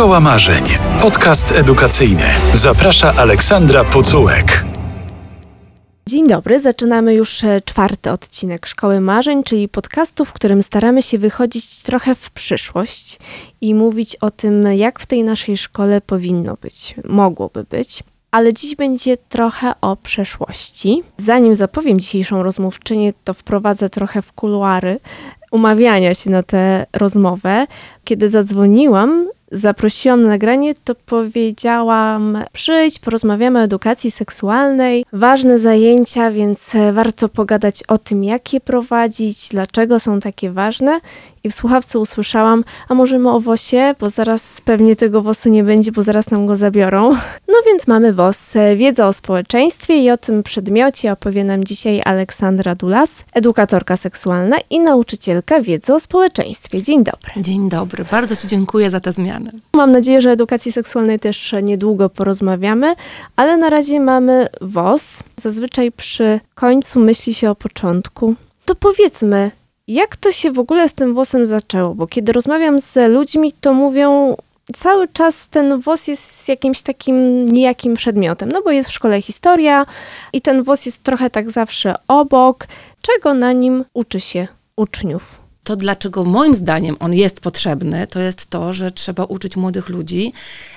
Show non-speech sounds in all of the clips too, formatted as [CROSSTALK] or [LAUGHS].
Szkoła Marzeń. Podcast edukacyjny. Zaprasza Aleksandra Pucułek. Dzień dobry, zaczynamy już e, czwarty odcinek Szkoły Marzeń, czyli podcastu, w którym staramy się wychodzić trochę w przyszłość i mówić o tym, jak w tej naszej szkole powinno być, mogłoby być. Ale dziś będzie trochę o przeszłości. Zanim zapowiem dzisiejszą rozmówczynię, to wprowadzę trochę w kuluary umawiania się na tę rozmowę. Kiedy zadzwoniłam, zaprosiłam na nagranie, to powiedziałam: przyjdź, porozmawiamy o edukacji seksualnej. Ważne zajęcia, więc warto pogadać o tym, jak je prowadzić, dlaczego są takie ważne. I w słuchawce usłyszałam: A możemy o WOSie, bo zaraz pewnie tego WOSu nie będzie, bo zaraz nam go zabiorą. [LAUGHS] No więc mamy WOS, wiedza o społeczeństwie i o tym przedmiocie opowie nam dzisiaj Aleksandra Dulas, edukatorka seksualna i nauczycielka wiedzy o społeczeństwie. Dzień dobry. Dzień dobry, bardzo Ci dziękuję za te zmiany. Mam nadzieję, że edukacji seksualnej też niedługo porozmawiamy, ale na razie mamy WOS. Zazwyczaj przy końcu myśli się o początku. To powiedzmy, jak to się w ogóle z tym WOSem zaczęło? Bo kiedy rozmawiam z ludźmi, to mówią, cały czas ten WOS jest jakimś takim nijakim przedmiotem, no bo jest w szkole historia i ten WOS jest trochę tak zawsze obok. Czego na nim uczy się uczniów? To, dlaczego moim zdaniem on jest potrzebny, to jest to, że trzeba uczyć młodych ludzi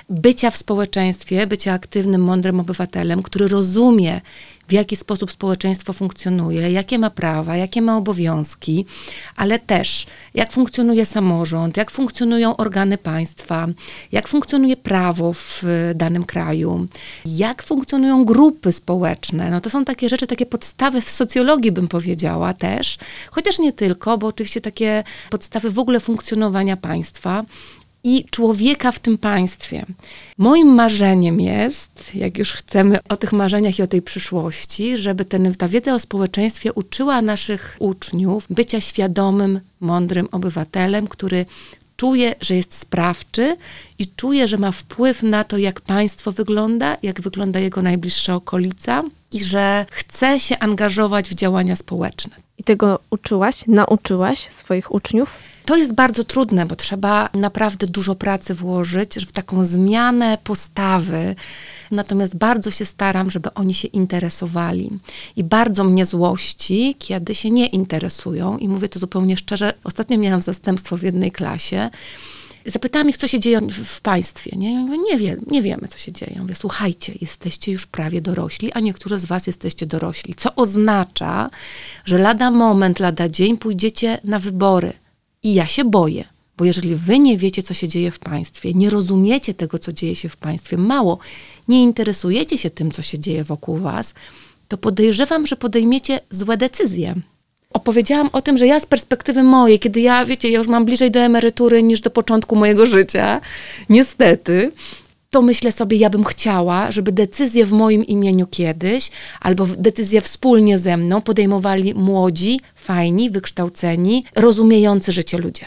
bycia w społeczeństwie, bycia aktywnym, mądrym obywatelem, który rozumie, w jaki sposób społeczeństwo funkcjonuje, jakie ma prawa, jakie ma obowiązki, ale też jak funkcjonuje samorząd, jak funkcjonują organy państwa, jak funkcjonuje prawo w danym kraju, jak funkcjonują grupy społeczne. No to są takie rzeczy, takie podstawy w socjologii bym powiedziała też, chociaż nie tylko, bo oczywiście takie podstawy w ogóle funkcjonowania państwa i człowieka w tym państwie. Moim marzeniem jest, jak już chcemy o tych marzeniach i o tej przyszłości, żeby ten, ta wiedza o społeczeństwie uczyła naszych uczniów bycia świadomym, mądrym obywatelem, który czuje, że jest sprawczy i czuje, że ma wpływ na to, jak państwo wygląda, jak wygląda jego najbliższa okolica i że chce się angażować w działania społeczne. I tego uczyłaś, nauczyłaś swoich uczniów? To jest bardzo trudne, bo trzeba naprawdę dużo pracy włożyć w taką zmianę postawy. Natomiast bardzo się staram, żeby oni się interesowali. I bardzo mnie złości, kiedy się nie interesują. I mówię to zupełnie szczerze. Ostatnio miałam zastępstwo w jednej klasie. Zapytałam ich, co się dzieje w, państwie. Nie? Ja mówię, nie, wie, nie wiemy, co się dzieje. Ja mówię, słuchajcie, jesteście już prawie dorośli, a niektórzy z was jesteście dorośli. Co oznacza, że lada moment, lada dzień pójdziecie na wybory i ja się boję, bo jeżeli wy nie wiecie, co się dzieje w państwie, nie rozumiecie tego, co dzieje się w państwie, mało, nie interesujecie się tym, co się dzieje wokół was, to podejrzewam, że podejmiecie złe decyzje. Opowiedziałam o tym, że ja z perspektywy mojej, kiedy ja, wiecie, ja już mam bliżej do emerytury niż do początku mojego życia, niestety, to myślę sobie, ja bym chciała, żeby decyzje w moim imieniu kiedyś, albo decyzje wspólnie ze mną podejmowali młodzi, fajni, wykształceni, rozumiejący życie ludzie.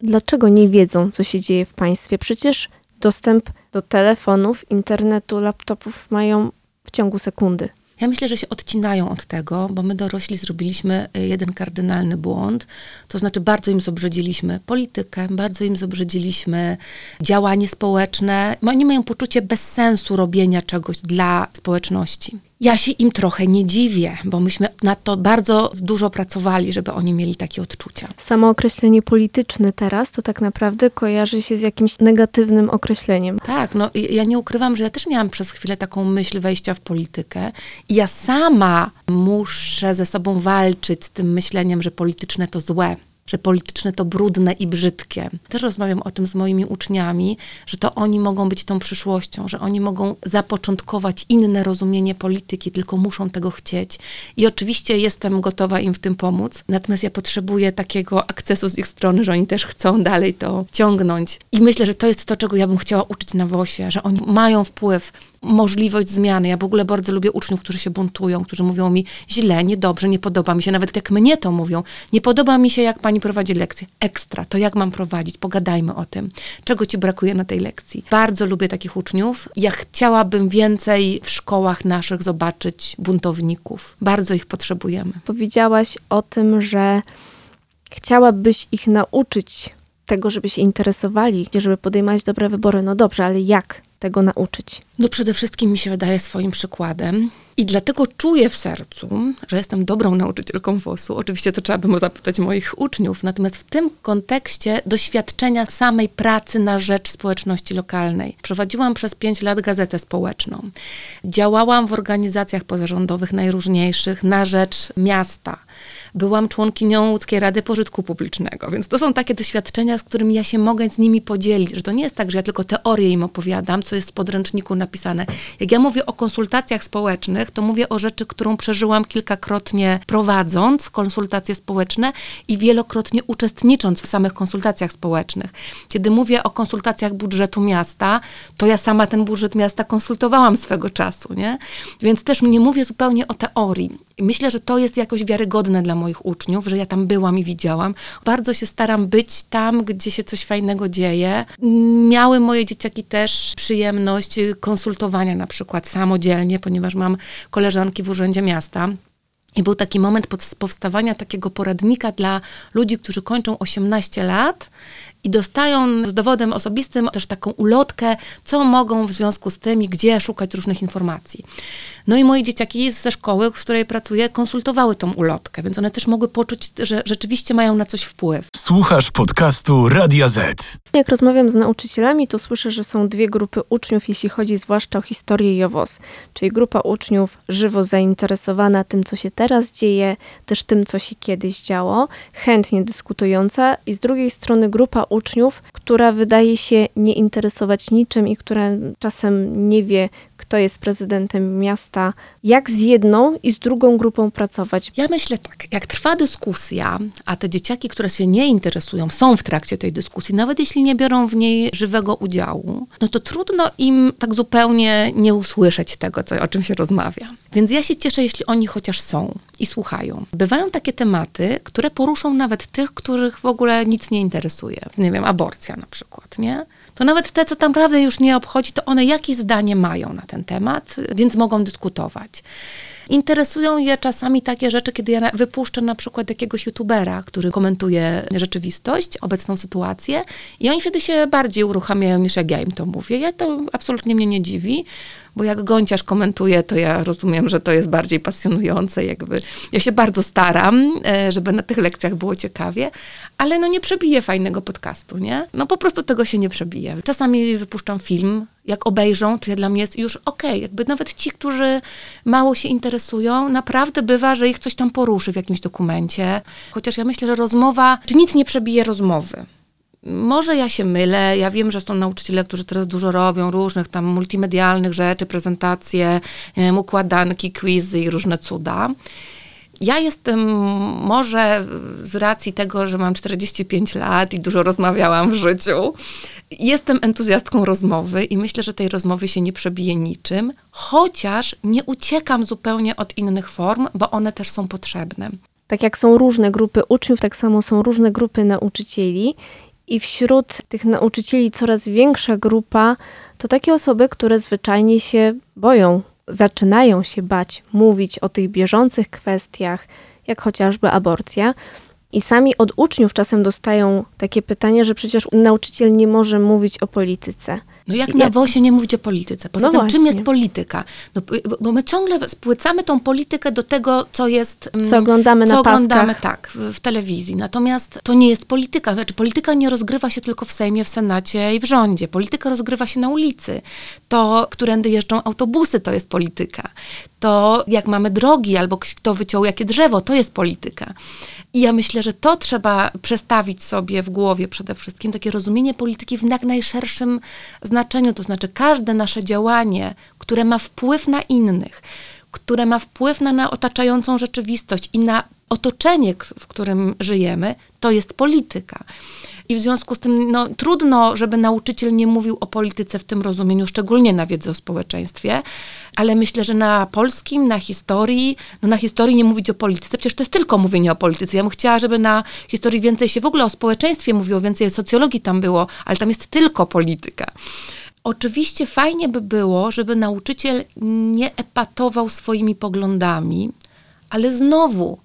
Dlaczego nie wiedzą, co się dzieje w państwie? Przecież dostęp do telefonów, internetu, laptopów mają w ciągu sekundy. Ja myślę, że się odcinają od tego, bo my dorośli zrobiliśmy y, jeden kardynalny błąd, to znaczy bardzo im zobrzydziliśmy politykę, bardzo im zobrzydziliśmy działanie społeczne. Oni mają poczucie bezsensu robienia czegoś dla społeczności. Ja się im trochę nie dziwię, bo myśmy na to bardzo dużo pracowali, żeby oni mieli takie odczucia. Samo określenie polityczne teraz to tak naprawdę kojarzy się z jakimś negatywnym określeniem. Tak, no ja nie ukrywam, że ja też miałam przez chwilę taką myśl wejścia w politykę i ja sama muszę ze sobą walczyć z tym myśleniem, że polityczne to złe że polityczne to brudne i brzydkie. Też rozmawiam o tym z moimi uczniami, że to oni mogą być tą przyszłością, że oni mogą zapoczątkować inne rozumienie polityki, tylko muszą tego chcieć. I oczywiście jestem gotowa im w tym pomóc, natomiast ja potrzebuję takiego akcesu z ich strony, że oni też chcą dalej to ciągnąć. I myślę, że to jest to, czego ja bym chciała uczyć na WOSie, że oni mają wpływ możliwość zmiany. Ja w ogóle bardzo lubię uczniów, którzy się buntują, którzy mówią mi źle, niedobrze, nie podoba mi się, nawet jak mnie to mówią. Nie podoba mi się, jak pani prowadzi lekcję. Ekstra, to jak mam prowadzić? Pogadajmy o tym. Czego ci brakuje na tej lekcji? Bardzo lubię takich uczniów. Ja chciałabym więcej w szkołach naszych zobaczyć buntowników. Bardzo ich potrzebujemy. Powiedziałaś o tym, że chciałabyś ich nauczyć tego, żeby się interesowali, żeby podejmować dobre wybory, no dobrze, ale jak tego nauczyć? No przede wszystkim mi się wydaje swoim przykładem. I dlatego czuję w sercu, że jestem dobrą nauczycielką WOS-u. Oczywiście to trzeba by zapytać moich uczniów. Natomiast w tym kontekście doświadczenia samej pracy na rzecz społeczności lokalnej. Prowadziłam przez pięć lat gazetę społeczną. Działałam w organizacjach pozarządowych najróżniejszych na rzecz miasta byłam członkinią Łódzkiej Rady Pożytku Publicznego, więc to są takie doświadczenia, z którymi ja się mogę z nimi podzielić, że to nie jest tak, że ja tylko teorię im opowiadam, co jest w podręczniku napisane. Jak ja mówię o konsultacjach społecznych, to mówię o rzeczy, którą przeżyłam kilkakrotnie prowadząc konsultacje społeczne i wielokrotnie uczestnicząc w samych konsultacjach społecznych. Kiedy mówię o konsultacjach budżetu miasta, to ja sama ten budżet miasta konsultowałam swego czasu, nie? Więc też nie mówię zupełnie o teorii. Myślę, że to jest jakoś wiarygodne dla moich uczniów, że ja tam byłam i widziałam. Bardzo się staram być tam, gdzie się coś fajnego dzieje. Miały moje dzieciaki też przyjemność konsultowania na przykład samodzielnie, ponieważ mam koleżanki w Urzędzie Miasta. I był taki moment powstawania takiego poradnika dla ludzi, którzy kończą 18 lat i dostają z dowodem osobistym też taką ulotkę, co mogą w związku z tym i gdzie szukać różnych informacji. No i moje dzieciaki ze szkoły, w której pracuję, konsultowały tą ulotkę, więc one też mogły poczuć, że rzeczywiście mają na coś wpływ. Słuchasz podcastu Radia Z. Jak rozmawiam z nauczycielami, to słyszę, że są dwie grupy uczniów, jeśli chodzi zwłaszcza o historię i o Czyli grupa uczniów żywo zainteresowana tym, co się teraz dzieje, też tym, co się kiedyś działo, chętnie dyskutująca i z drugiej strony grupa uczniów, która wydaje się nie interesować niczym i która czasem nie wie, kto jest prezydentem miasta, jak z jedną i z drugą grupą pracować? Ja myślę tak, jak trwa dyskusja, a te dzieciaki, które się nie interesują, są w trakcie tej dyskusji, nawet jeśli nie biorą w niej żywego udziału, no to trudno im tak zupełnie nie usłyszeć tego, co, o czym się rozmawia. Więc ja się cieszę, jeśli oni chociaż są i słuchają. Bywają takie tematy, które poruszą nawet tych, których w ogóle nic nie interesuje. Nie wiem, aborcja na przykład, nie? To nawet te, co tam naprawdę już nie obchodzi, to one jakieś zdanie mają na ten temat, więc mogą dyskutować. Interesują je czasami takie rzeczy, kiedy ja wypuszczę na przykład jakiegoś youtubera, który komentuje rzeczywistość, obecną sytuację i oni wtedy się bardziej uruchamiają niż jak ja im to mówię. Ja to absolutnie mnie nie dziwi, bo jak Gąciarz komentuje, to ja rozumiem, że to jest bardziej pasjonujące, jakby ja się bardzo staram, e, żeby na tych lekcjach było ciekawie, ale no nie przebiję fajnego podcastu, nie? No po prostu tego się nie przebije. Czasami wypuszczam film, jak obejrzą, to ja dla mnie jest już okej, okay. jakby nawet ci, którzy mało się interesują, naprawdę bywa, że ich coś tam poruszy w jakimś dokumencie, chociaż ja myślę, że rozmowa, czy nic nie przebije rozmowy. Może ja się mylę, ja wiem, że są nauczyciele, którzy teraz dużo robią, różnych tam multimedialnych rzeczy, prezentacje, wiem, układanki, quizy i różne cuda. Ja jestem może z racji tego, że mam 45 lat i dużo rozmawiałam w życiu, jestem entuzjastką rozmowy i myślę, że tej rozmowy się nie przebije niczym, chociaż nie uciekam zupełnie od innych form, bo one też są potrzebne. Tak jak są różne grupy uczniów, tak samo są różne grupy nauczycieli i wśród tych nauczycieli coraz większa grupa to takie osoby, które zwyczajnie się boją, zaczynają się bać mówić o tych bieżących kwestiach, jak chociażby aborcja. I sami od uczniów czasem dostają takie pytanie, że przecież nauczyciel nie może mówić o polityce. No jak na WOSie nie mówić o polityce? Poza no tym, właśnie. czym jest polityka? No, bo my ciągle spłycamy tą politykę do tego, co jest... Mm, co oglądamy co na oglądamy, tak, w, w, telewizji. Natomiast to nie jest polityka. Znaczy, polityka nie rozgrywa się tylko w Sejmie, w Senacie i w rządzie. Polityka rozgrywa się na ulicy. To, którędy jeżdżą autobusy, to jest polityka. To, jak mamy drogi, albo kto wyciął jakie drzewo, to jest polityka. I ja myślę, że to trzeba przestawić sobie w głowie przede wszystkim, takie rozumienie polityki w jak najszerszym znaczeniu, to znaczy każde nasze działanie, które ma wpływ na innych, które ma wpływ na, na otaczającą rzeczywistość i na otoczenie, w którym żyjemy, to jest polityka. I w związku z tym no, trudno, żeby nauczyciel nie mówił o polityce w tym rozumieniu, szczególnie na wiedzy o społeczeństwie, ale myślę, że na polskim, na historii, no na historii nie mówić o polityce, przecież to jest tylko mówienie o polityce. Ja bym chciała, żeby na historii więcej się w ogóle o społeczeństwie mówiło, więcej socjologii tam było, ale tam jest tylko polityka. Oczywiście fajnie by było, żeby nauczyciel nie epatował swoimi poglądami, ale znowu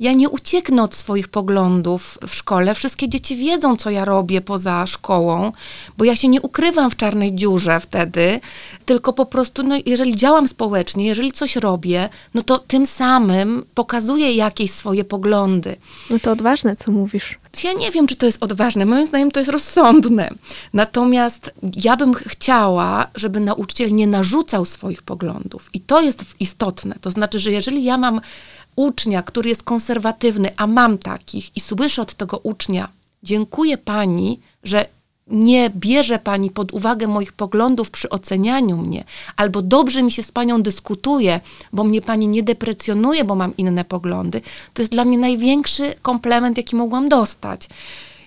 Ja nie ucieknę od swoich poglądów w szkole. Wszystkie dzieci wiedzą, co ja robię poza szkołą, bo ja się nie ukrywam w czarnej dziurze wtedy, tylko po prostu, no, jeżeli działam społecznie, jeżeli coś robię, no to tym samym pokazuję jakieś swoje poglądy. No to odważne, co mówisz. Ja nie wiem, czy to jest odważne. Moim zdaniem to jest rozsądne. Natomiast ja bym chciała, żeby nauczyciel nie narzucał swoich poglądów. I to jest istotne. To znaczy, że jeżeli ja mam ucznia, który jest konserwatywny, a mam takich i słyszę od tego ucznia, dziękuję pani, że nie bierze pani pod uwagę moich poglądów przy ocenianiu mnie, albo dobrze mi się z panią dyskutuje, bo mnie pani nie deprecjonuje, bo mam inne poglądy, to jest dla mnie największy komplement, jaki mogłam dostać.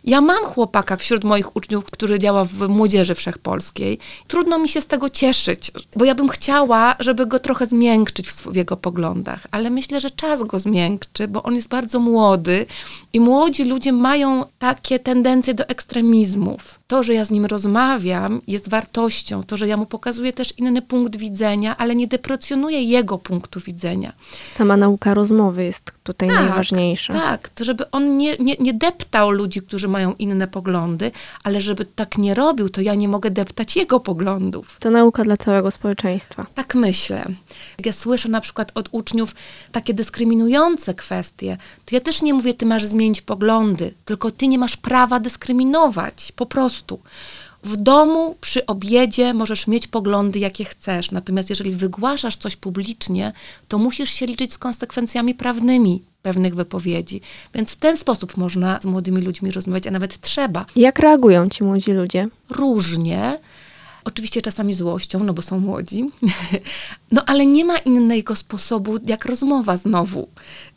Ja mam chłopaka wśród moich uczniów, który działa w Młodzieży Wszechpolskiej. Trudno mi się z tego cieszyć, bo ja bym chciała, żeby go trochę zmiękczyć w, w jego poglądach, ale myślę, że czas go zmiękczy, bo on jest bardzo młody i młodzi ludzie mają takie tendencje do ekstremizmów. To, że ja z nim rozmawiam, jest wartością. To, że ja mu pokazuję też inny punkt widzenia, ale nie deprecjonuję jego punktu widzenia. Sama nauka rozmowy jest tutaj Tak, najważniejsza. Tak, to żeby on nie, nie, nie deptał ludzi, którzy mają inne poglądy, ale żeby tak nie robił, to ja nie mogę deptać jego poglądów. To nauka dla całego społeczeństwa. Tak myślę. Jak ja słyszę na przykład od uczniów takie dyskryminujące kwestie, to ja też nie mówię, ty masz zmienić poglądy, tylko ty nie masz prawa dyskryminować, po prostu. W domu przy obiedzie możesz mieć poglądy, jakie chcesz, natomiast jeżeli wygłaszasz coś publicznie, to musisz się liczyć z konsekwencjami prawnymi pewnych wypowiedzi. Więc w ten sposób można z młodymi ludźmi rozmawiać, a nawet trzeba. Jak reagują ci młodzi ludzie? Różnie. Oczywiście czasami złością, no bo są młodzi. [LAUGHS] No ale nie ma innego sposobu jak rozmowa znowu.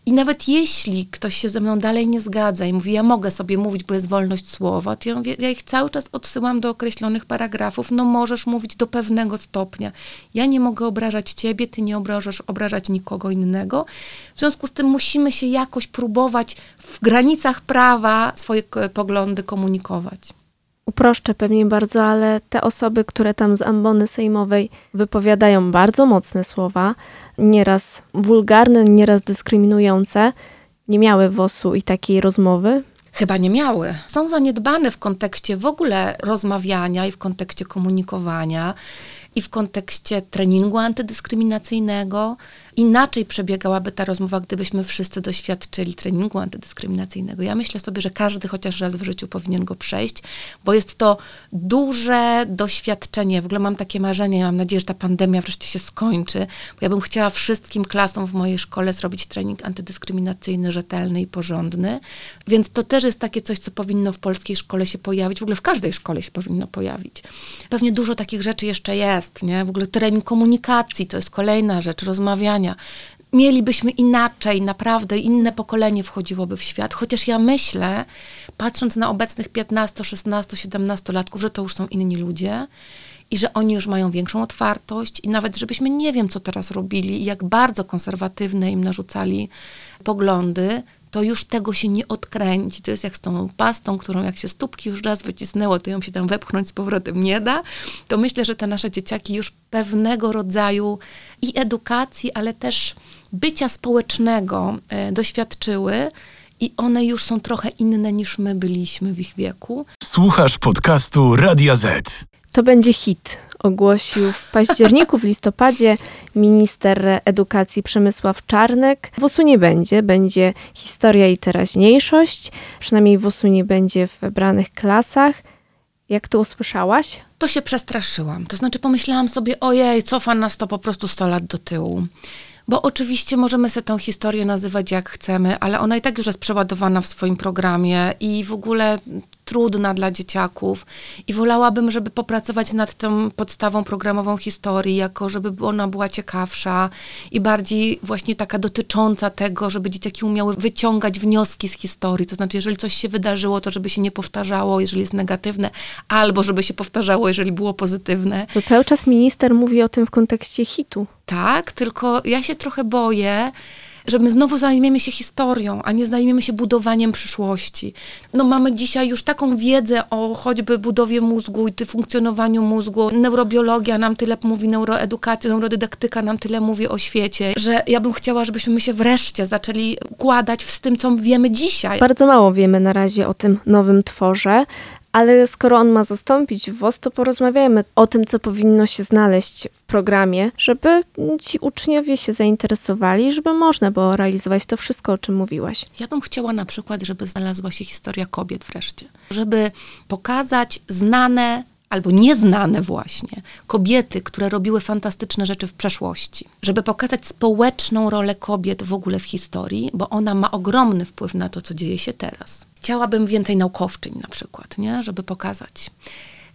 I nawet jeśli ktoś się ze mną dalej nie zgadza i mówi, ja mogę sobie mówić, bo jest wolność słowa, to ja, mówię, ja ich cały czas odsyłam do określonych paragrafów. No możesz mówić do pewnego stopnia. Ja nie mogę obrażać ciebie, ty nie obrażasz obrażać nikogo innego. W związku z tym musimy się jakoś próbować w granicach prawa swoje poglądy komunikować. Uproszczę pewnie bardzo, ale te osoby, które tam z ambony sejmowej wypowiadają bardzo mocne słowa, nieraz wulgarne, nieraz dyskryminujące, nie miały WOS-u i takiej rozmowy. Chyba nie miały. Są zaniedbane w kontekście w ogóle rozmawiania i w kontekście komunikowania i w kontekście treningu antydyskryminacyjnego. Inaczej przebiegałaby ta rozmowa, gdybyśmy wszyscy doświadczyli treningu antydyskryminacyjnego. Ja myślę sobie, że każdy chociaż raz w życiu powinien go przejść, bo jest to duże doświadczenie. W ogóle mam takie marzenie, mam nadzieję, że ta pandemia wreszcie się skończy, bo ja bym chciała wszystkim klasom w mojej szkole zrobić trening antydyskryminacyjny, rzetelny i porządny. Więc to też jest takie coś, co powinno w polskiej szkole się pojawić, w ogóle w każdej szkole się powinno pojawić. Pewnie dużo takich rzeczy jeszcze jest, nie? W ogóle trening komunikacji to jest kolejna rzecz, rozmawiania. Mielibyśmy inaczej, naprawdę inne pokolenie wchodziłoby w świat, chociaż ja myślę, patrząc na obecnych 15, 16, 17 latków, że to już są inni ludzie i że oni już mają większą otwartość i nawet żebyśmy nie wiem, co teraz robili i jak bardzo konserwatywne im narzucali poglądy, to już tego się nie odkręci. To jest jak z tą pastą, którą jak się stópki już raz wycisnęło, to ją się tam wepchnąć z powrotem nie da. To myślę, że te nasze dzieciaki już pewnego rodzaju i edukacji, ale też bycia społecznego e, doświadczyły i one już są trochę inne niż my byliśmy w ich wieku. Słuchasz podcastu Radia Z. To będzie hit, ogłosił w październiku, w listopadzie minister edukacji Przemysław Czarnek. WOS-u nie będzie, będzie historia i teraźniejszość, przynajmniej WOS-u nie będzie w wybranych klasach. Jak to usłyszałaś? to się przestraszyłam. To znaczy pomyślałam sobie, ojej, cofa nas to po prostu 100 lat do tyłu. Bo oczywiście możemy sobie tę historię nazywać jak chcemy, ale ona i tak już jest przeładowana w swoim programie i w ogóle trudna dla dzieciaków. I wolałabym, żeby popracować nad tą podstawą programową historii, jako żeby ona była ciekawsza i bardziej właśnie taka dotycząca tego, żeby dzieciaki umiały wyciągać wnioski z historii. To znaczy, jeżeli coś się wydarzyło, to żeby się nie powtarzało, jeżeli jest negatywne, albo żeby się powtarzało, jeżeli było pozytywne. To cały czas minister mówi o tym w kontekście hitu. Tak, tylko ja się trochę boję, że my znowu zajmiemy się historią, a nie zajmiemy się budowaniem przyszłości. No mamy dzisiaj już taką wiedzę o choćby budowie mózgu i funkcjonowaniu mózgu. Neurobiologia nam tyle mówi, neuroedukacja, neurodydaktyka nam tyle mówi o świecie, że ja bym chciała, żebyśmy się wreszcie zaczęli układać z tym, co wiemy dzisiaj. Bardzo mało wiemy na razie o tym nowym tworze, ale skoro on ma zastąpić WOS, to porozmawiajmy o tym, co powinno się znaleźć w programie, żeby ci uczniowie się zainteresowali, żeby można było realizować to wszystko, o czym mówiłaś. Ja bym chciała na przykład, żeby znalazła się historia kobiet wreszcie. Żeby pokazać znane albo nieznane właśnie kobiety, które robiły fantastyczne rzeczy w przeszłości. Żeby pokazać społeczną rolę kobiet w ogóle w historii, bo ona ma ogromny wpływ na to, co dzieje się teraz. Chciałabym więcej naukowczyń na przykład, nie? żeby pokazać,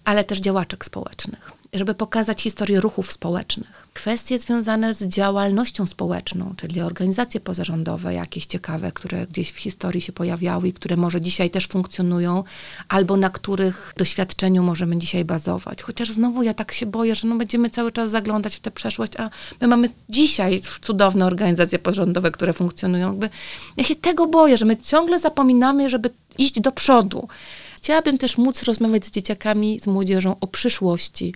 ale też działaczek społecznych żeby pokazać historię ruchów społecznych. Kwestie związane z działalnością społeczną, czyli organizacje pozarządowe jakieś ciekawe, które gdzieś w historii się pojawiały i które może dzisiaj też funkcjonują, albo na których doświadczeniu możemy dzisiaj bazować. Chociaż znowu ja tak się boję, że no będziemy cały czas zaglądać w tę przeszłość, a my mamy dzisiaj cudowne organizacje pozarządowe, które funkcjonują. Jakby ja się tego boję, że my ciągle zapominamy, żeby iść do przodu. Chciałabym też móc rozmawiać z dzieciakami, z młodzieżą o przyszłości,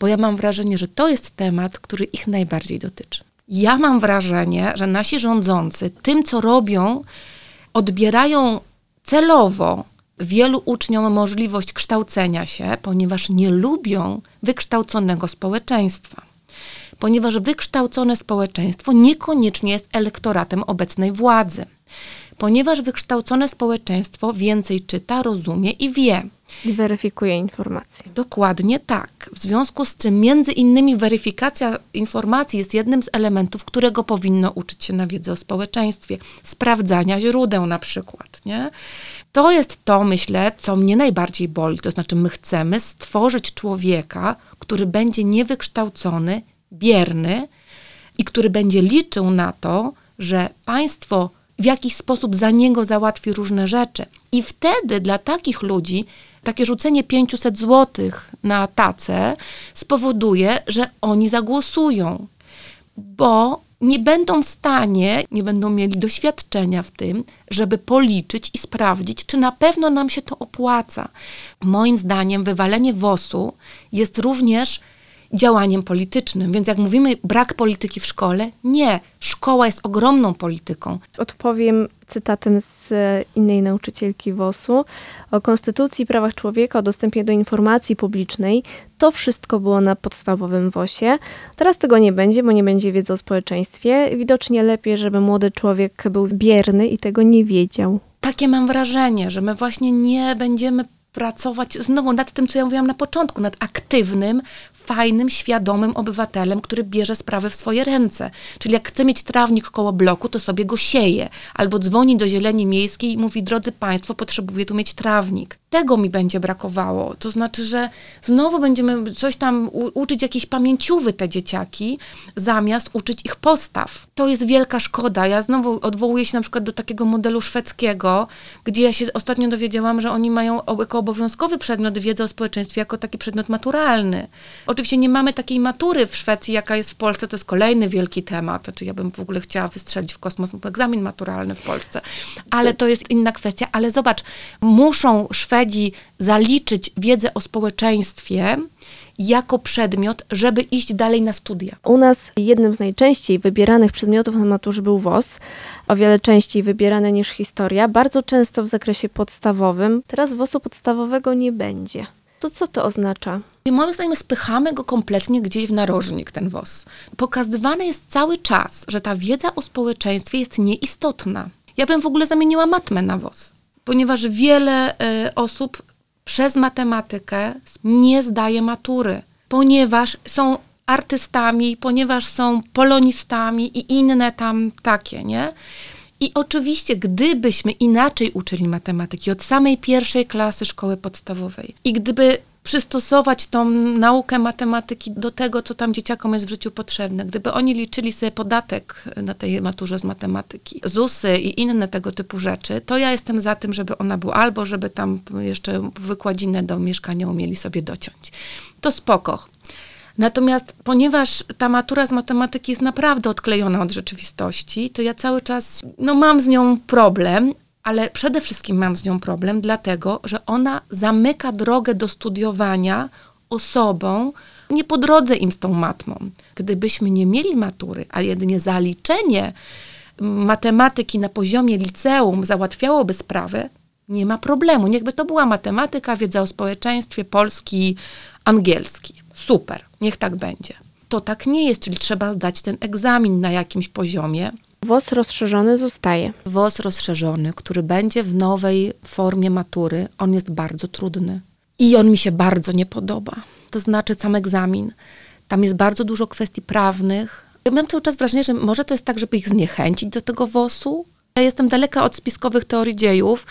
bo ja mam wrażenie, że to jest temat, który ich najbardziej dotyczy. Ja mam wrażenie, że nasi rządzący tym, co robią, odbierają celowo wielu uczniom możliwość kształcenia się, ponieważ nie lubią wykształconego społeczeństwa. Ponieważ wykształcone społeczeństwo niekoniecznie jest elektoratem obecnej władzy ponieważ wykształcone społeczeństwo więcej czyta, rozumie i wie. I weryfikuje informacje. Dokładnie tak. W związku z czym między innymi weryfikacja informacji jest jednym z elementów, którego powinno uczyć się na wiedzy o społeczeństwie. Sprawdzania źródeł na przykład, nie? To jest to, myślę, co mnie najbardziej boli. To znaczy, my chcemy stworzyć człowieka, który będzie niewykształcony, bierny i który będzie liczył na to, że państwo w jakiś sposób za niego załatwi różne rzeczy. I wtedy dla takich ludzi takie rzucenie 500 zł na tacę spowoduje, że oni zagłosują, bo nie będą w stanie, nie będą mieli doświadczenia w tym, żeby policzyć i sprawdzić, czy na pewno nam się to opłaca. Moim zdaniem, wywalenie WOS-u jest również działaniem politycznym. Więc jak mówimy brak polityki w szkole, nie. Szkoła jest ogromną polityką. Odpowiem cytatem z innej nauczycielki WOS-u o Konstytucji, prawach człowieka, o dostępie do informacji publicznej. To wszystko było na podstawowym WOS-ie. Teraz tego nie będzie, bo nie będzie wiedzy o społeczeństwie. Widocznie lepiej, żeby młody człowiek był bierny i tego nie wiedział. Takie mam wrażenie, że my właśnie nie będziemy pracować znowu nad tym, co ja mówiłam na początku, nad aktywnym fajnym, świadomym obywatelem, który bierze sprawy w swoje ręce. Czyli jak chce mieć trawnik koło bloku, to sobie go sieje. Albo dzwoni do zieleni miejskiej i mówi, drodzy Państwo, potrzebuję tu mieć trawnik. Tego mi będzie brakowało. To znaczy, że znowu będziemy coś tam uczyć jakieś pamięciówy te dzieciaki, zamiast uczyć ich postaw. To jest wielka szkoda. Ja znowu odwołuję się na przykład do takiego modelu szwedzkiego, gdzie ja się ostatnio dowiedziałam, że oni mają jako obowiązkowy przedmiot wiedzy o społeczeństwie jako taki przedmiot maturalny. Oczywiście nie mamy takiej matury w Szwecji, jaka jest w Polsce, to jest kolejny wielki temat. Znaczy ja bym w ogóle chciała wystrzelić w kosmos egzamin maturalny w Polsce. Ale to jest inna kwestia. Ale zobacz, muszą Szwedzi zaliczyć wiedzę o społeczeństwie, jako przedmiot, żeby iść dalej na studia. U nas jednym z najczęściej wybieranych przedmiotów na maturze był WOS, o wiele częściej wybierany niż historia, bardzo często w zakresie podstawowym. Teraz WOS-u podstawowego nie będzie. To co to oznacza? Moim zdaniem spychamy go kompletnie gdzieś w narożnik, ten WOS. Pokazywane jest cały czas, że ta wiedza o społeczeństwie jest nieistotna. Ja bym w ogóle zamieniła matmę na WOS, ponieważ wiele y, osób przez matematykę nie zdaje matury, ponieważ są artystami, ponieważ są polonistami i inne tam takie, nie? I oczywiście, gdybyśmy inaczej uczyli matematyki od samej pierwszej klasy szkoły podstawowej i gdyby przystosować tą naukę matematyki do tego, co tam dzieciakom jest w życiu potrzebne. Gdyby oni liczyli sobie podatek na tej maturze z matematyki, ZUSy i inne tego typu rzeczy, to ja jestem za tym, żeby ona była, albo żeby tam jeszcze wykładzinę do mieszkania umieli sobie dociąć. To spoko. Natomiast ponieważ ta matura z matematyki jest naprawdę odklejona od rzeczywistości, to ja cały czas no, mam z nią problem, ale przede wszystkim mam z nią problem, dlatego że ona zamyka drogę do studiowania osobom nie po drodze im z tą matmą. Gdybyśmy nie mieli matury, a jedynie zaliczenie matematyki na poziomie liceum załatwiałoby sprawę, nie ma problemu. Niechby to była matematyka, wiedza o społeczeństwie, polski, angielski. Super, niech tak będzie. To tak nie jest, czyli trzeba zdać ten egzamin na jakimś poziomie. WOS rozszerzony zostaje. WOS rozszerzony, który będzie w nowej formie matury, on jest bardzo trudny. I on mi się bardzo nie podoba. To znaczy sam egzamin. Tam jest bardzo dużo kwestii prawnych. Ja mam cały czas wrażenie, że może to jest tak, żeby ich zniechęcić do tego WOS-u. Ja jestem daleka od spiskowych teorii dziejów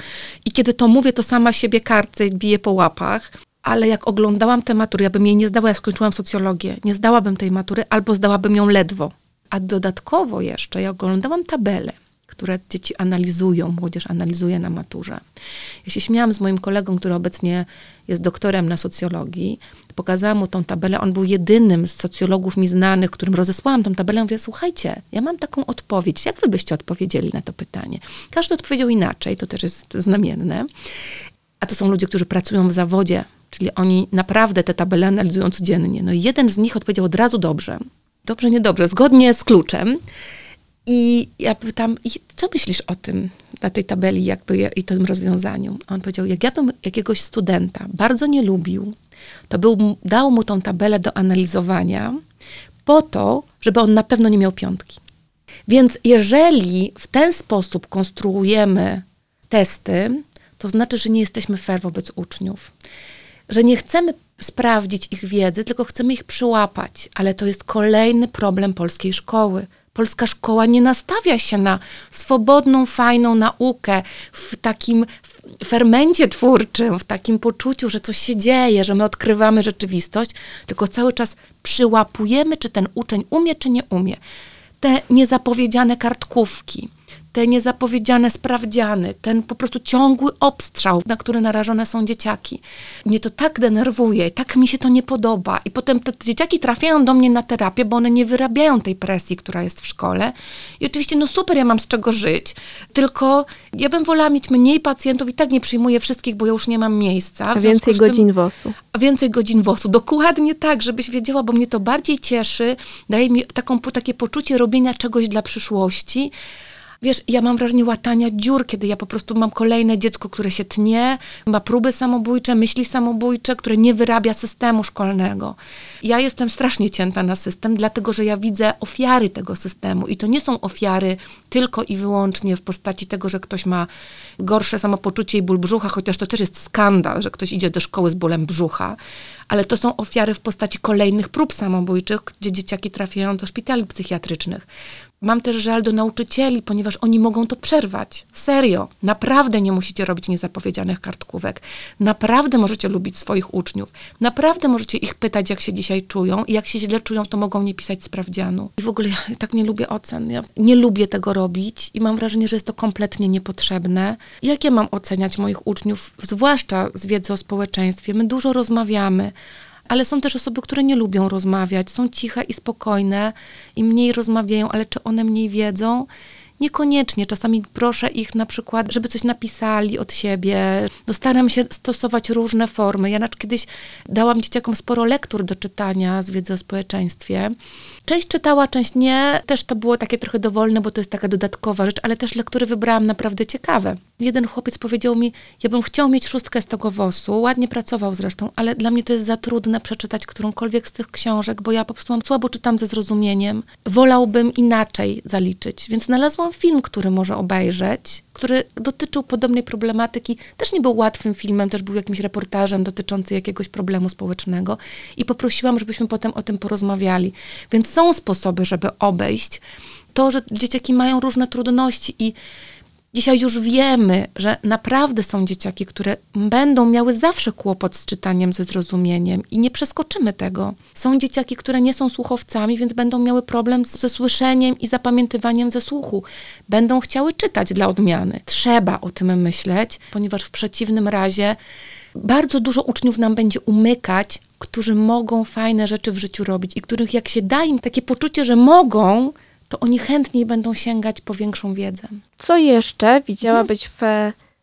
i kiedy to mówię, to sama siebie karcę i biję po łapach. Ale jak oglądałam tę maturę, ja bym jej nie zdała, ja skończyłam socjologię, nie zdałabym tej matury albo zdałabym ją ledwo. A dodatkowo jeszcze, ja oglądałam tabelę, które dzieci analizują, młodzież analizuje na maturze. Ja się śmiałam z moim kolegą, który obecnie jest doktorem na socjologii. Pokazałam mu tą tabelę. On był jedynym z socjologów mi znanych, którym rozesłałam tą tabelę. Mówię, słuchajcie, ja mam taką odpowiedź. Jak wy byście odpowiedzieli na to pytanie? Każdy odpowiedział inaczej, to też jest znamienne. A to są ludzie, którzy pracują w zawodzie, czyli oni naprawdę te tabele analizują codziennie. No i jeden z nich odpowiedział od razu dobrze. Dobrze, niedobrze, zgodnie z kluczem. I ja pytam, co myślisz o tym, na tej tabeli jakby i tym rozwiązaniu? A on powiedział, jak ja bym jakiegoś studenta bardzo nie lubił, to był, dał mu tą tabelę do analizowania po to, żeby on na pewno nie miał piątki. Więc jeżeli w ten sposób konstruujemy testy, to znaczy, że nie jesteśmy fair wobec uczniów. Że nie chcemy sprawdzić ich wiedzy, tylko chcemy ich przyłapać. Ale to jest kolejny problem polskiej szkoły. Polska szkoła nie nastawia się na swobodną, fajną naukę w takim fermencie twórczym, w takim poczuciu, że coś się dzieje, że my odkrywamy rzeczywistość, tylko cały czas przyłapujemy, czy ten uczeń umie, czy nie umie. Te niezapowiedziane kartkówki, te niezapowiedziane sprawdziany, ten po prostu ciągły obstrzał, na który narażone są dzieciaki. Mnie to tak denerwuje, tak mi się to nie podoba. I potem te dzieciaki trafiają do mnie na terapię, bo one nie wyrabiają tej presji, która jest w szkole. I oczywiście, no super, ja mam z czego żyć, tylko ja bym wolała mieć mniej pacjentów i tak nie przyjmuję wszystkich, bo ja już nie mam miejsca. A więcej godzin WOS-u. A więcej godzin WOS-u, dokładnie tak, żebyś wiedziała, bo mnie to bardziej cieszy, daje mi taką, takie poczucie robienia czegoś dla przyszłości, Wiesz, ja mam wrażenie łatania dziur, kiedy ja po prostu mam kolejne dziecko, które się tnie, ma próby samobójcze, myśli samobójcze, które nie wyrabia systemu szkolnego. Ja jestem strasznie cięta na system, dlatego że ja widzę ofiary tego systemu i to nie są ofiary tylko i wyłącznie w postaci tego, że ktoś ma gorsze samopoczucie i ból brzucha, chociaż to też jest skandal, że ktoś idzie do szkoły z bólem brzucha, ale to są ofiary w postaci kolejnych prób samobójczych, gdzie dzieciaki trafiają do szpitali psychiatrycznych. Mam też żal do nauczycieli, ponieważ oni mogą to przerwać. Serio. Naprawdę nie musicie robić niezapowiedzianych kartkówek. Naprawdę możecie lubić swoich uczniów. Naprawdę możecie ich pytać, jak się dzisiaj czują. I jak się źle czują, to mogą nie pisać sprawdzianu. I w ogóle ja [LAUGHS] tak nie lubię ocen. Ja nie lubię tego robić i mam wrażenie, że jest to kompletnie niepotrzebne. Jak ja mam oceniać moich uczniów, zwłaszcza z wiedzy o społeczeństwie? My dużo rozmawiamy ale są też osoby, które nie lubią rozmawiać, są ciche i spokojne i mniej rozmawiają, ale czy one mniej wiedzą? Niekoniecznie. Czasami proszę ich na przykład, żeby coś napisali od siebie. No staram się stosować różne formy. Ja kiedyś dałam dzieciakom sporo lektur do czytania z wiedzy o społeczeństwie. Część czytała, część nie. Też to było takie trochę dowolne, bo to jest taka dodatkowa rzecz, ale też lektury wybrałam naprawdę ciekawe. Jeden chłopiec powiedział mi, ja bym chciał mieć szóstkę z tego WOS-u, ładnie pracował zresztą, ale dla mnie to jest za trudne przeczytać którąkolwiek z tych książek, bo ja po prostu mam słabo czytam ze zrozumieniem. Wolałbym inaczej zaliczyć, więc znalazłam film, który może obejrzeć, który dotyczył podobnej problematyki. Też nie był łatwym filmem, też był jakimś reportażem dotyczącym jakiegoś problemu społecznego i poprosiłam, żebyśmy potem o tym porozmawiali. Więc są sposoby, żeby obejść to, że dzieciaki mają różne trudności i Dzisiaj już wiemy, że naprawdę są dzieciaki, które będą miały zawsze kłopot z czytaniem, ze zrozumieniem i nie przeskoczymy tego. Są dzieciaki, które nie są słuchowcami, więc będą miały problem ze słyszeniem i zapamiętywaniem ze słuchu. Będą chciały czytać dla odmiany. Trzeba o tym myśleć, ponieważ w przeciwnym razie Bardzo dużo uczniów nam będzie umykać, którzy mogą fajne rzeczy w życiu robić i których jak się da im takie poczucie, że mogą, to oni chętniej będą sięgać po większą wiedzę. Co jeszcze widziałabyś w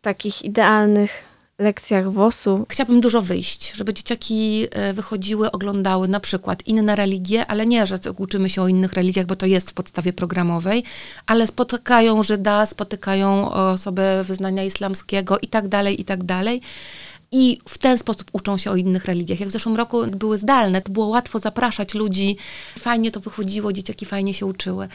takich idealnych lekcjach WOS-u? Chciałabym dużo wyjść, żeby dzieciaki e, wychodziły, oglądały na przykład inne religie, ale nie, że uczymy się o innych religiach, bo to jest w podstawie programowej, ale spotykają Żyda, spotykają osoby wyznania islamskiego i tak dalej, i tak dalej. I w ten sposób uczą się o innych religiach. Jak w zeszłym roku były zdalne, to było łatwo zapraszać ludzi. Fajnie to wychodziło, dzieciaki fajnie się uczyły.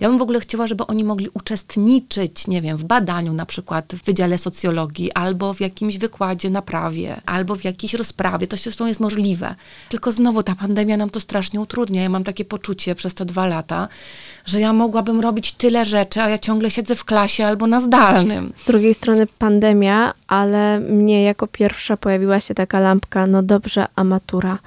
Ja bym w ogóle chciała, żeby oni mogli uczestniczyć, nie wiem, w badaniu na przykład w Wydziale Socjologii, albo w jakimś wykładzie na prawie, albo w jakiejś rozprawie. To zresztą jest możliwe. Tylko znowu ta pandemia nam to strasznie utrudnia. Ja mam takie poczucie przez te dwa lata, że ja mogłabym robić tyle rzeczy, a ja ciągle siedzę w klasie albo na zdalnym. Z drugiej strony pandemia, ale mnie jako pierwsza pojawiła się taka lampka, no dobrze, amatura.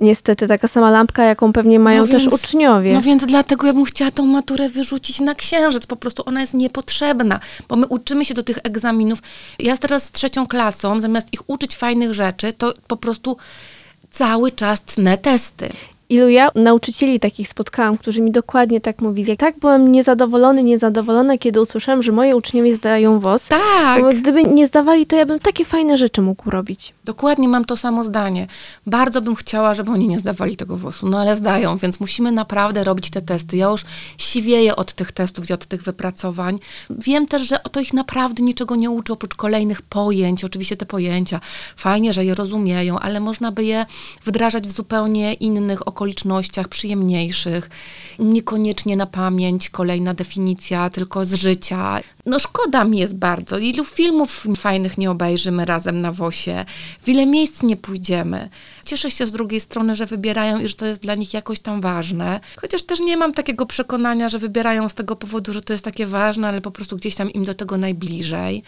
Niestety taka sama lampka, jaką pewnie mają No też więc- uczniowie. No więc dlatego ja bym chciała tą maturę wyrzucić na księżyc. Po prostu ona jest niepotrzebna, bo my uczymy się do tych egzaminów. Ja teraz z trzecią klasą, zamiast ich uczyć fajnych rzeczy, to po prostu cały czas tnę testy. Ilu ja nauczycieli takich spotkałam, którzy mi dokładnie tak mówili. Tak byłem niezadowolony, niezadowolona, kiedy usłyszałam, że moje uczniowie zdają WOS. Tak. Bo gdyby nie zdawali, to ja bym takie fajne rzeczy mógł robić. Dokładnie mam to samo zdanie. Bardzo bym chciała, żeby oni nie zdawali tego WOS-u, no ale zdają, więc musimy naprawdę robić te testy. Ja już siwieję od tych testów i od tych wypracowań. Wiem też, że to ich naprawdę niczego nie uczy, oprócz kolejnych pojęć. Oczywiście te pojęcia, fajnie, że je rozumieją, ale można by je wdrażać w zupełnie innych okolicznościach, przyjemniejszych. Niekoniecznie na pamięć kolejna definicja, tylko z życia. No szkoda mi jest bardzo. Ilu filmów fajnych nie obejrzymy razem na WOSie. W ile miejsc nie pójdziemy. Cieszę się z drugiej strony, że wybierają i że to jest dla nich jakoś tam ważne. Chociaż też nie mam takiego przekonania, że wybierają z tego powodu, że to jest takie ważne, ale po prostu gdzieś tam im do tego najbliżej.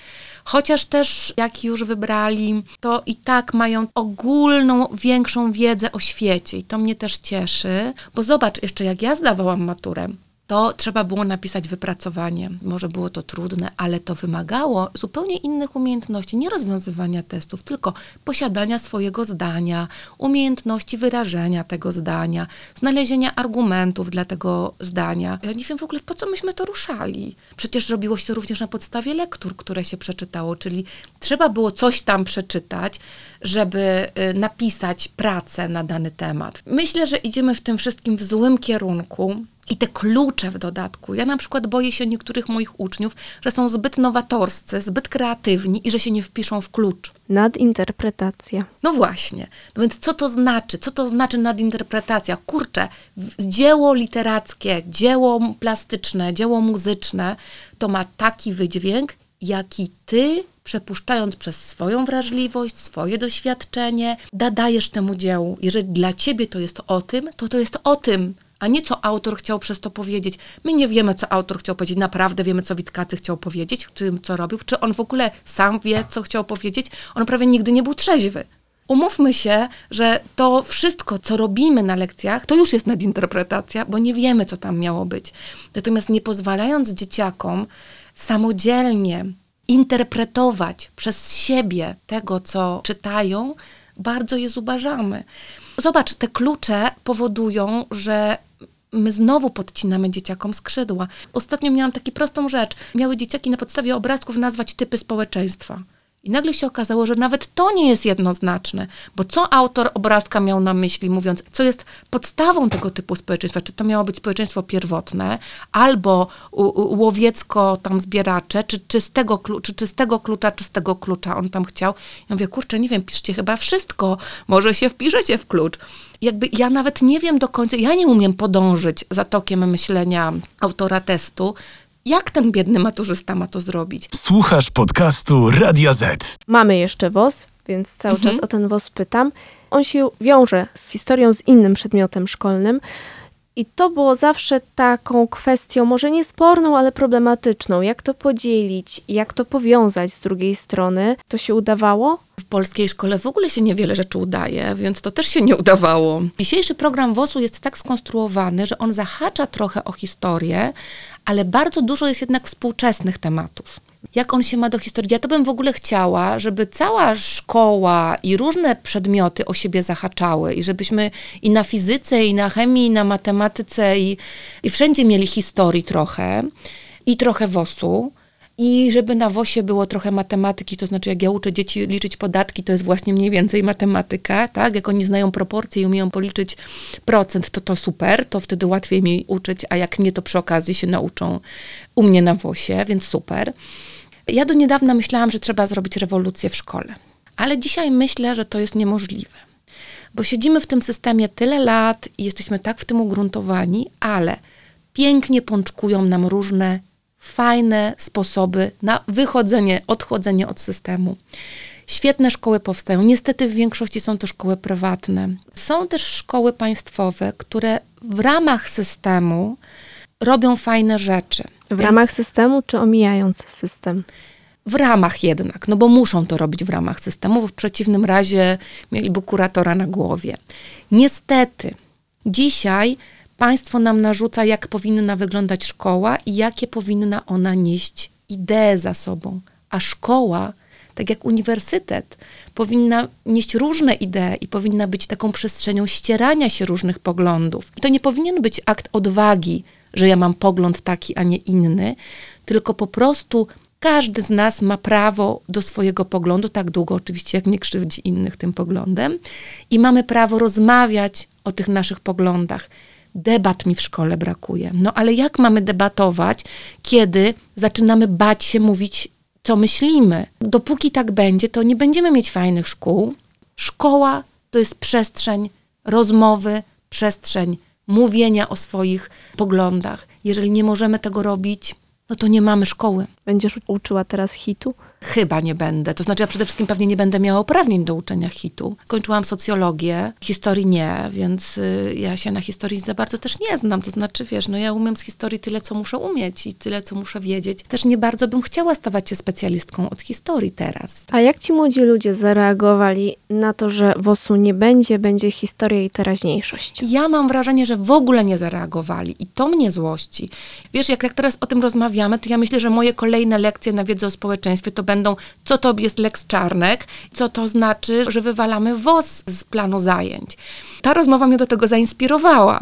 Chociaż też jak już wybrali, to i tak mają ogólną, większą wiedzę o świecie i to mnie też cieszy. Bo zobacz, jeszcze jak ja zdawałam maturę, to trzeba było napisać wypracowanie. Może było to trudne, ale to wymagało zupełnie innych umiejętności, nie rozwiązywania testów, tylko posiadania swojego zdania, umiejętności wyrażenia tego zdania, znalezienia argumentów dla tego zdania. Ja nie wiem w ogóle, po co myśmy to ruszali. Przecież robiło się to również na podstawie lektur, które się przeczytało, czyli trzeba było coś tam przeczytać, żeby y, napisać pracę na dany temat. Myślę, że idziemy w tym wszystkim w złym kierunku. I te klucze w dodatku. Ja na przykład boję się niektórych moich uczniów, że są zbyt nowatorscy, zbyt kreatywni i że się nie wpiszą w klucz. Nadinterpretacja. No właśnie. No więc co to znaczy? Co to znaczy nadinterpretacja? Kurczę, dzieło literackie, dzieło plastyczne, dzieło muzyczne to ma taki wydźwięk, jaki ty, przepuszczając przez swoją wrażliwość, swoje doświadczenie, dadajesz temu dziełu. Jeżeli dla ciebie to jest o tym, to to jest o tym, a nie co autor chciał przez to powiedzieć. My nie wiemy, co autor chciał powiedzieć. Naprawdę wiemy, co Witkacy chciał powiedzieć, czy co robił, czy on w ogóle sam wie, co chciał powiedzieć. On prawie nigdy nie był trzeźwy. Umówmy się, że to wszystko, co robimy na lekcjach, to już jest nadinterpretacja, bo nie wiemy, co tam miało być. Natomiast nie pozwalając dzieciakom samodzielnie interpretować przez siebie tego, co czytają, bardzo je zubażamy. Zobacz, te klucze powodują, że my znowu podcinamy dzieciakom skrzydła. Ostatnio miałam taką prostą rzecz. Miały dzieciaki na podstawie obrazków nazwać typy społeczeństwa. I nagle się okazało, że nawet to nie jest jednoznaczne, bo co autor obrazka miał na myśli, mówiąc, co jest podstawą tego typu społeczeństwa? Czy to miało być społeczeństwo pierwotne, albo łowiecko tam zbieracze, czy czystego, klu- czy czystego klucza, czystego klucza on tam chciał? Ja mówię, kurczę, nie wiem, piszcie chyba wszystko, może się wpiszecie w klucz. Jakby ja nawet nie wiem do końca, ja nie umiem podążyć za tokiem myślenia autora testu, jak ten biedny maturzysta ma to zrobić. Słuchasz podcastu Radia Z. Mamy jeszcze WOS, więc cały Mhm. czas o ten WOS pytam. On się wiąże z historią z innym przedmiotem szkolnym. I to było zawsze taką kwestią, może nie sporną, ale problematyczną. Jak to podzielić, jak to powiązać z drugiej strony? To się udawało? W polskiej szkole w ogóle się niewiele rzeczy udaje, więc to też się nie udawało. Dzisiejszy program WOS-u jest tak skonstruowany, że on zahacza trochę o historię, ale bardzo dużo jest jednak współczesnych tematów. jak on się ma do historii. Ja to bym w ogóle chciała, żeby cała szkoła i różne przedmioty o siebie zahaczały i żebyśmy i na fizyce, i na chemii, i na matematyce, i, i wszędzie mieli historii trochę i trochę WOS-u. I żeby na WOSie było trochę matematyki, to znaczy jak ja uczę dzieci liczyć podatki, to jest właśnie mniej więcej matematyka, tak? Jak oni znają proporcje i umieją policzyć procent, to to super, to wtedy łatwiej mi uczyć, a jak nie, to przy okazji się nauczą u mnie na WOSie, więc super. Ja do niedawna myślałam, że trzeba zrobić rewolucję w szkole, ale dzisiaj myślę, że to jest niemożliwe, bo siedzimy w tym systemie tyle lat i jesteśmy tak w tym ugruntowani, ale pięknie pączkują nam różne fajne sposoby na wychodzenie, odchodzenie od systemu. Świetne szkoły powstają. Niestety w większości są to szkoły prywatne. Są też szkoły państwowe, które w ramach systemu robią fajne rzeczy. W Więc ramach systemu czy omijając system? w ramach jednak, no bo muszą to robić w ramach systemu, bo w przeciwnym razie mieliby kuratora na głowie. Niestety, dzisiaj państwo nam narzuca, jak powinna wyglądać szkoła i jakie powinna ona nieść idee za sobą. A szkoła, tak jak uniwersytet, powinna nieść różne idee i powinna być taką przestrzenią ścierania się różnych poglądów. To nie powinien być akt odwagi, że ja mam pogląd taki, a nie inny, tylko po prostu każdy z nas ma prawo do swojego poglądu, tak długo oczywiście, jak nie krzywdzi innych tym poglądem, i mamy prawo rozmawiać o tych naszych poglądach. Debat mi w szkole brakuje. No ale jak mamy debatować, kiedy zaczynamy bać się mówić, co myślimy? Dopóki tak będzie, to nie będziemy mieć fajnych szkół. Szkoła to jest przestrzeń rozmowy, przestrzeń mówienia o swoich poglądach. Jeżeli nie możemy tego robić, no to nie mamy szkoły. Będziesz uczyła teraz hitu? Chyba nie będę. To znaczy, ja przede wszystkim pewnie nie będę miała uprawnień do uczenia hitu. Kończyłam socjologię, historii nie, więc y, ja się na historii za bardzo też nie znam. To znaczy, wiesz, no ja umiem z historii tyle, co muszę umieć i tyle, co muszę wiedzieć. Też nie bardzo bym chciała stawać się specjalistką od historii teraz. A jak ci młodzi ludzie zareagowali na to, że WOS-u nie będzie, będzie historia i teraźniejszość? Ja mam wrażenie, że w ogóle nie zareagowali i to mnie złości. Wiesz, jak, jak teraz o tym rozmawiamy, to ja myślę, że moje kolejne lekcje na wiedzę o społeczeństwie to będą, co to jest Lex Czarnek, co to znaczy, że wywalamy WOS z planu zajęć. Ta rozmowa mnie do tego zainspirowała.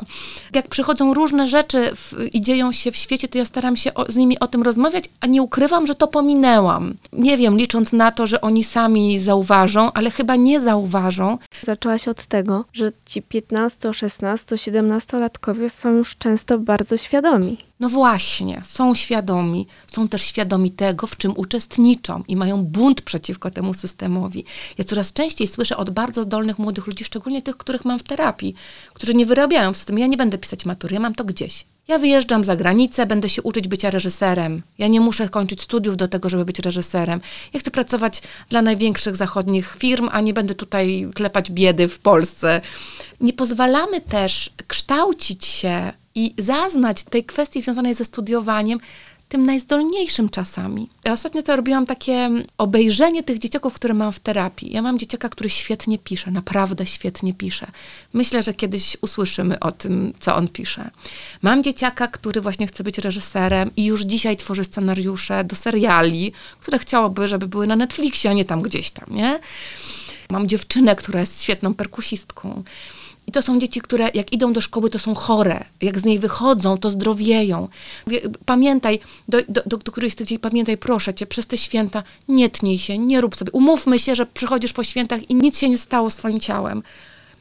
Jak przychodzą różne rzeczy w, i dzieją się w świecie, to ja staram się o, z nimi o tym rozmawiać, a nie ukrywam, że to pominęłam. Nie wiem, licząc na to, że oni sami zauważą, ale chyba nie zauważą, Zaczęłaś od tego, że ci 15, 16, 17-latkowie są już często bardzo świadomi. No właśnie, są świadomi, są też świadomi tego, w czym uczestniczą i mają bunt przeciwko temu systemowi. Ja coraz częściej słyszę od bardzo zdolnych młodych ludzi, szczególnie tych, których mam w terapii, którzy nie wyrabiają w systemie. Ja nie będę pisać matury, ja mam to gdzieś. Ja wyjeżdżam za granicę, będę się uczyć bycia reżyserem. Ja nie muszę kończyć studiów do tego, żeby być reżyserem. Ja chcę pracować dla największych zachodnich firm, a nie będę tutaj klepać biedy w Polsce. Nie pozwalamy też kształcić się i zaznać tej kwestii związanej ze studiowaniem tym najzdolniejszym czasami. Ja ostatnio to robiłam takie obejrzenie tych dzieciaków, które mam w terapii. Ja mam dzieciaka, który świetnie pisze, naprawdę świetnie pisze. Myślę, że kiedyś usłyszymy o tym, co on pisze. Mam dzieciaka, który właśnie chce być reżyserem i już dzisiaj tworzy scenariusze do seriali, które chciałoby, żeby były na Netflixie, a nie tam gdzieś tam, nie? Mam dziewczynę, która jest świetną perkusistką. I to są dzieci, które jak idą do szkoły, to są chore. Jak z niej wychodzą, to zdrowieją. Pamiętaj, do, do, do, do którejś z tych dzieci, pamiętaj, proszę cię, przez te święta nie tnij się, nie rób sobie. Umówmy się, że przychodzisz po świętach i nic się nie stało z twoim ciałem.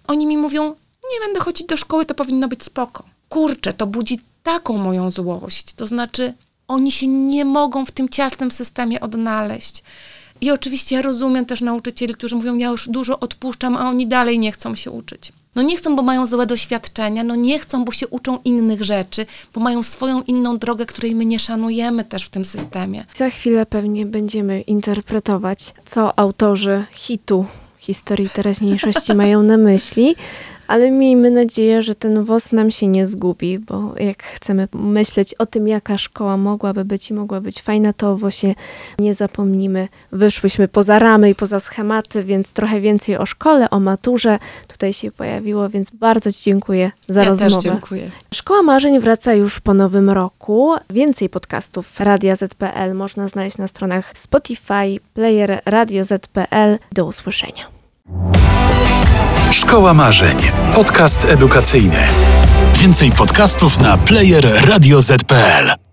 Oni mi mówią, nie będę chodzić do szkoły, to powinno być spoko. Kurczę, to budzi taką moją złość. To znaczy, oni się nie mogą w tym ciasnym systemie odnaleźć. I oczywiście ja rozumiem też nauczycieli, którzy mówią, ja już dużo odpuszczam, a oni dalej nie chcą się uczyć. No nie chcą, bo mają złe doświadczenia, no nie chcą, bo się uczą innych rzeczy, bo mają swoją inną drogę, której my nie szanujemy też w tym systemie. Za chwilę pewnie będziemy interpretować, co autorzy hitu historii teraźniejszości mają na myśli, Ale miejmy nadzieję, że ten WOS nam się nie zgubi, bo jak chcemy myśleć o tym, jaka szkoła mogłaby być i mogła być fajna, to o WOSie nie zapomnimy. Wyszłyśmy poza ramy i poza schematy, więc trochę więcej o szkole, o maturze tutaj się pojawiło, więc bardzo Ci dziękuję za ja rozmowę. też dziękuję. Szkoła Marzeń wraca już po nowym roku. Więcej podcastów Radia ZPL można znaleźć na stronach Spotify, player Radio ZPL. Do usłyszenia. Szkoła Marzeń. Podcast edukacyjny. Więcej podcastów na player radio ZPL.